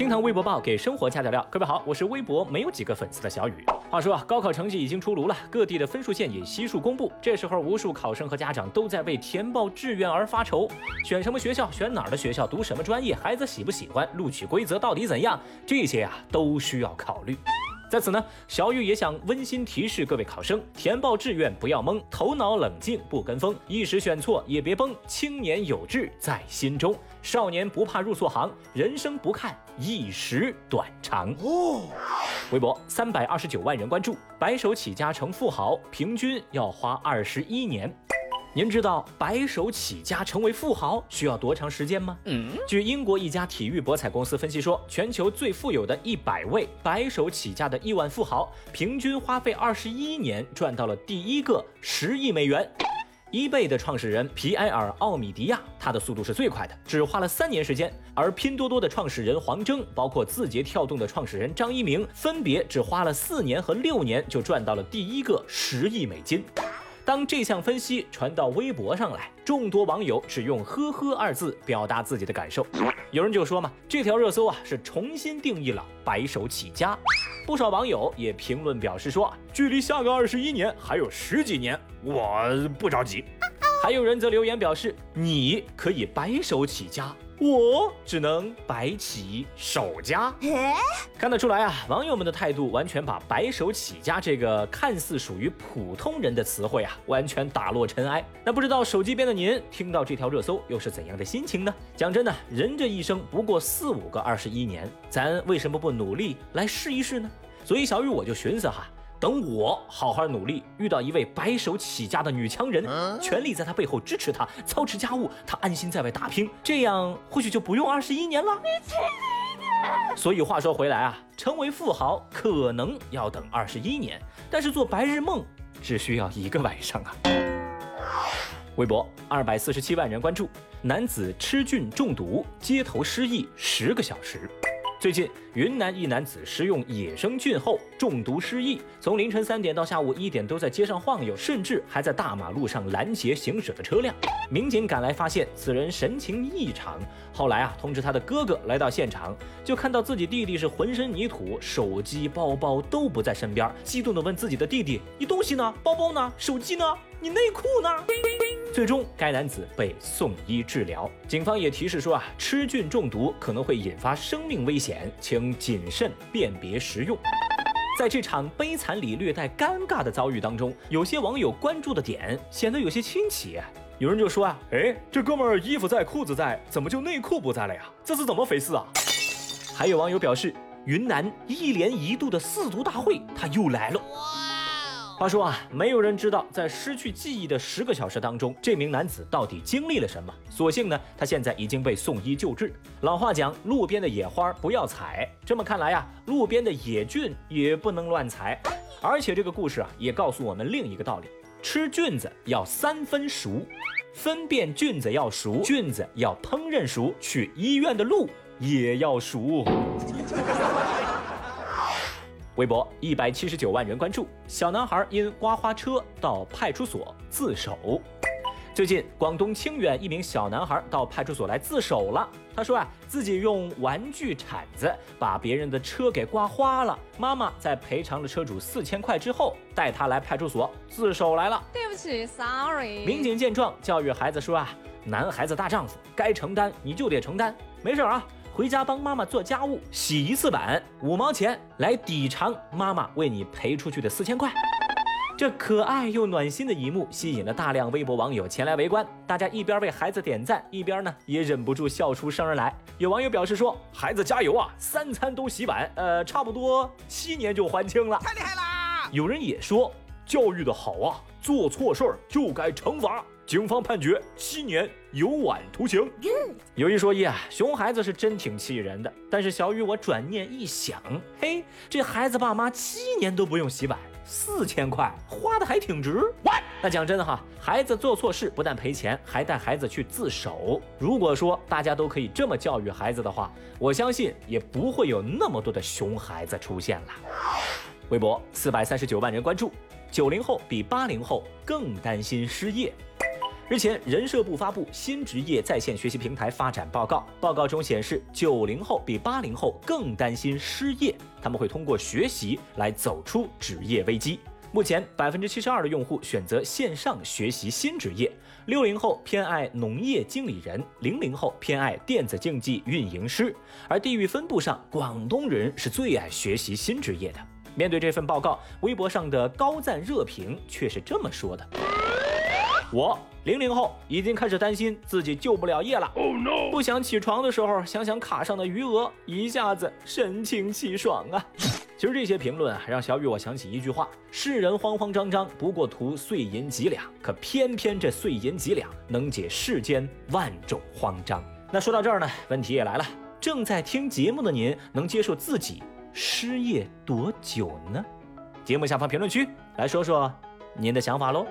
听堂微博报给生活加点料，各位好，我是微博没有几个粉丝的小雨。话说啊，高考成绩已经出炉了，各地的分数线也悉数公布。这时候，无数考生和家长都在为填报志愿而发愁，选什么学校，选哪儿的学校，读什么专业，孩子喜不喜欢，录取规则到底怎样，这些啊都需要考虑。在此呢，小雨也想温馨提示各位考生：填报志愿不要懵，头脑冷静不跟风，一时选错也别崩。青年有志在心中，少年不怕入错行，人生不看一时短长。哦，微博三百二十九万人关注，白手起家成富豪，平均要花二十一年。您知道白手起家成为富豪需要多长时间吗？嗯，据英国一家体育博彩公司分析说，全球最富有的一百位白手起家的亿万富豪，平均花费二十一年赚到了第一个十亿美元。eBay 的创始人皮埃尔·奥米迪亚，他的速度是最快的，只花了三年时间。而拼多多的创始人黄峥，包括字节跳动的创始人张一鸣，分别只花了四年和六年就赚到了第一个十亿美金。当这项分析传到微博上来，众多网友只用“呵呵”二字表达自己的感受。有人就说嘛，这条热搜啊是重新定义了白手起家。不少网友也评论表示说，距离下个二十一年还有十几年，我不着急。还有人则留言表示，你可以白手起家。我只能白起守家，看得出来啊，网友们的态度完全把“白手起家”这个看似属于普通人的词汇啊，完全打落尘埃。那不知道手机边的您听到这条热搜又是怎样的心情呢？讲真的，人这一生不过四五个二十一年，咱为什么不努力来试一试呢？所以小雨我就寻思哈。等我好好努力，遇到一位白手起家的女强人，全力在她背后支持她，操持家务，她安心在外打拼，这样或许就不用二十一年了。你轻一点。所以话说回来啊，成为富豪可能要等二十一年，但是做白日梦只需要一个晚上啊。微博二百四十七万人关注，男子吃菌中毒，街头失忆十个小时。最近，云南一男子食用野生菌后中毒失忆，从凌晨三点到下午一点都在街上晃悠，甚至还在大马路上拦截行驶的车辆。民警赶来发现此人神情异常，后来啊通知他的哥哥来到现场，就看到自己弟弟是浑身泥土，手机、包包都不在身边，激动地问自己的弟弟：“你东西呢？包包呢？手机呢？你内裤呢？”最终，该男子被送医治疗。警方也提示说啊，吃菌中毒可能会引发生命危险，请谨慎辨别食用。在这场悲惨里略带尴尬的遭遇当中，有些网友关注的点显得有些新奇。有人就说啊，哎，这哥们儿衣服在，裤子在，怎么就内裤不在了呀？这是怎么回事啊？还有网友表示，云南一年一度的四毒大会，他又来了。话说啊，没有人知道在失去记忆的十个小时当中，这名男子到底经历了什么。所幸呢，他现在已经被送医救治。老话讲，路边的野花不要采。这么看来呀，路边的野菌也不能乱采。而且这个故事啊，也告诉我们另一个道理：吃菌子要三分熟，分辨菌子要熟，菌子要烹饪熟，去医院的路也要熟。微博一百七十九万人关注，小男孩因刮花车到派出所自首。最近，广东清远一名小男孩到派出所来自首了。他说啊，自己用玩具铲子把别人的车给刮花了。妈妈在赔偿了车主四千块之后，带他来派出所自首来了。对不起，sorry。民警见状，教育孩子说啊，男孩子大丈夫，该承担你就得承担，没事啊。回家帮妈妈做家务，洗一次碗五毛钱，来抵偿妈妈为你赔出去的四千块。这可爱又暖心的一幕吸引了大量微博网友前来围观，大家一边为孩子点赞，一边呢也忍不住笑出声来。有网友表示说：“孩子加油啊，三餐都洗碗，呃，差不多七年就还清了，太厉害啦！”有人也说：“教育的好啊，做错事儿就该惩罚。”警方判决七年有晚徒刑。有一说一啊，熊孩子是真挺气人的。但是小雨我转念一想，嘿，这孩子爸妈七年都不用洗碗，四千块花的还挺值。那讲真的哈，孩子做错事不但赔钱，还带孩子去自首。如果说大家都可以这么教育孩子的话，我相信也不会有那么多的熊孩子出现了。微博四百三十九万人关注，九零后比八零后更担心失业。日前，人社部发布《新职业在线学习平台发展报告》，报告中显示，九零后比八零后更担心失业，他们会通过学习来走出职业危机。目前，百分之七十二的用户选择线上学习新职业，六零后偏爱农业经理人，零零后偏爱电子竞技运营师。而地域分布上，广东人是最爱学习新职业的。面对这份报告，微博上的高赞热评却是这么说的：“我零零后已经开始担心自己就不了业了，不想起床的时候想想卡上的余额，一下子神清气爽啊。”其实这些评论啊，让小雨我想起一句话：世人慌慌张张，不过图碎银几两，可偏偏这碎银几两能解世间万种慌张。那说到这儿呢，问题也来了：正在听节目的您，能接受自己失业多久呢？节目下方评论区来说说您的想法喽。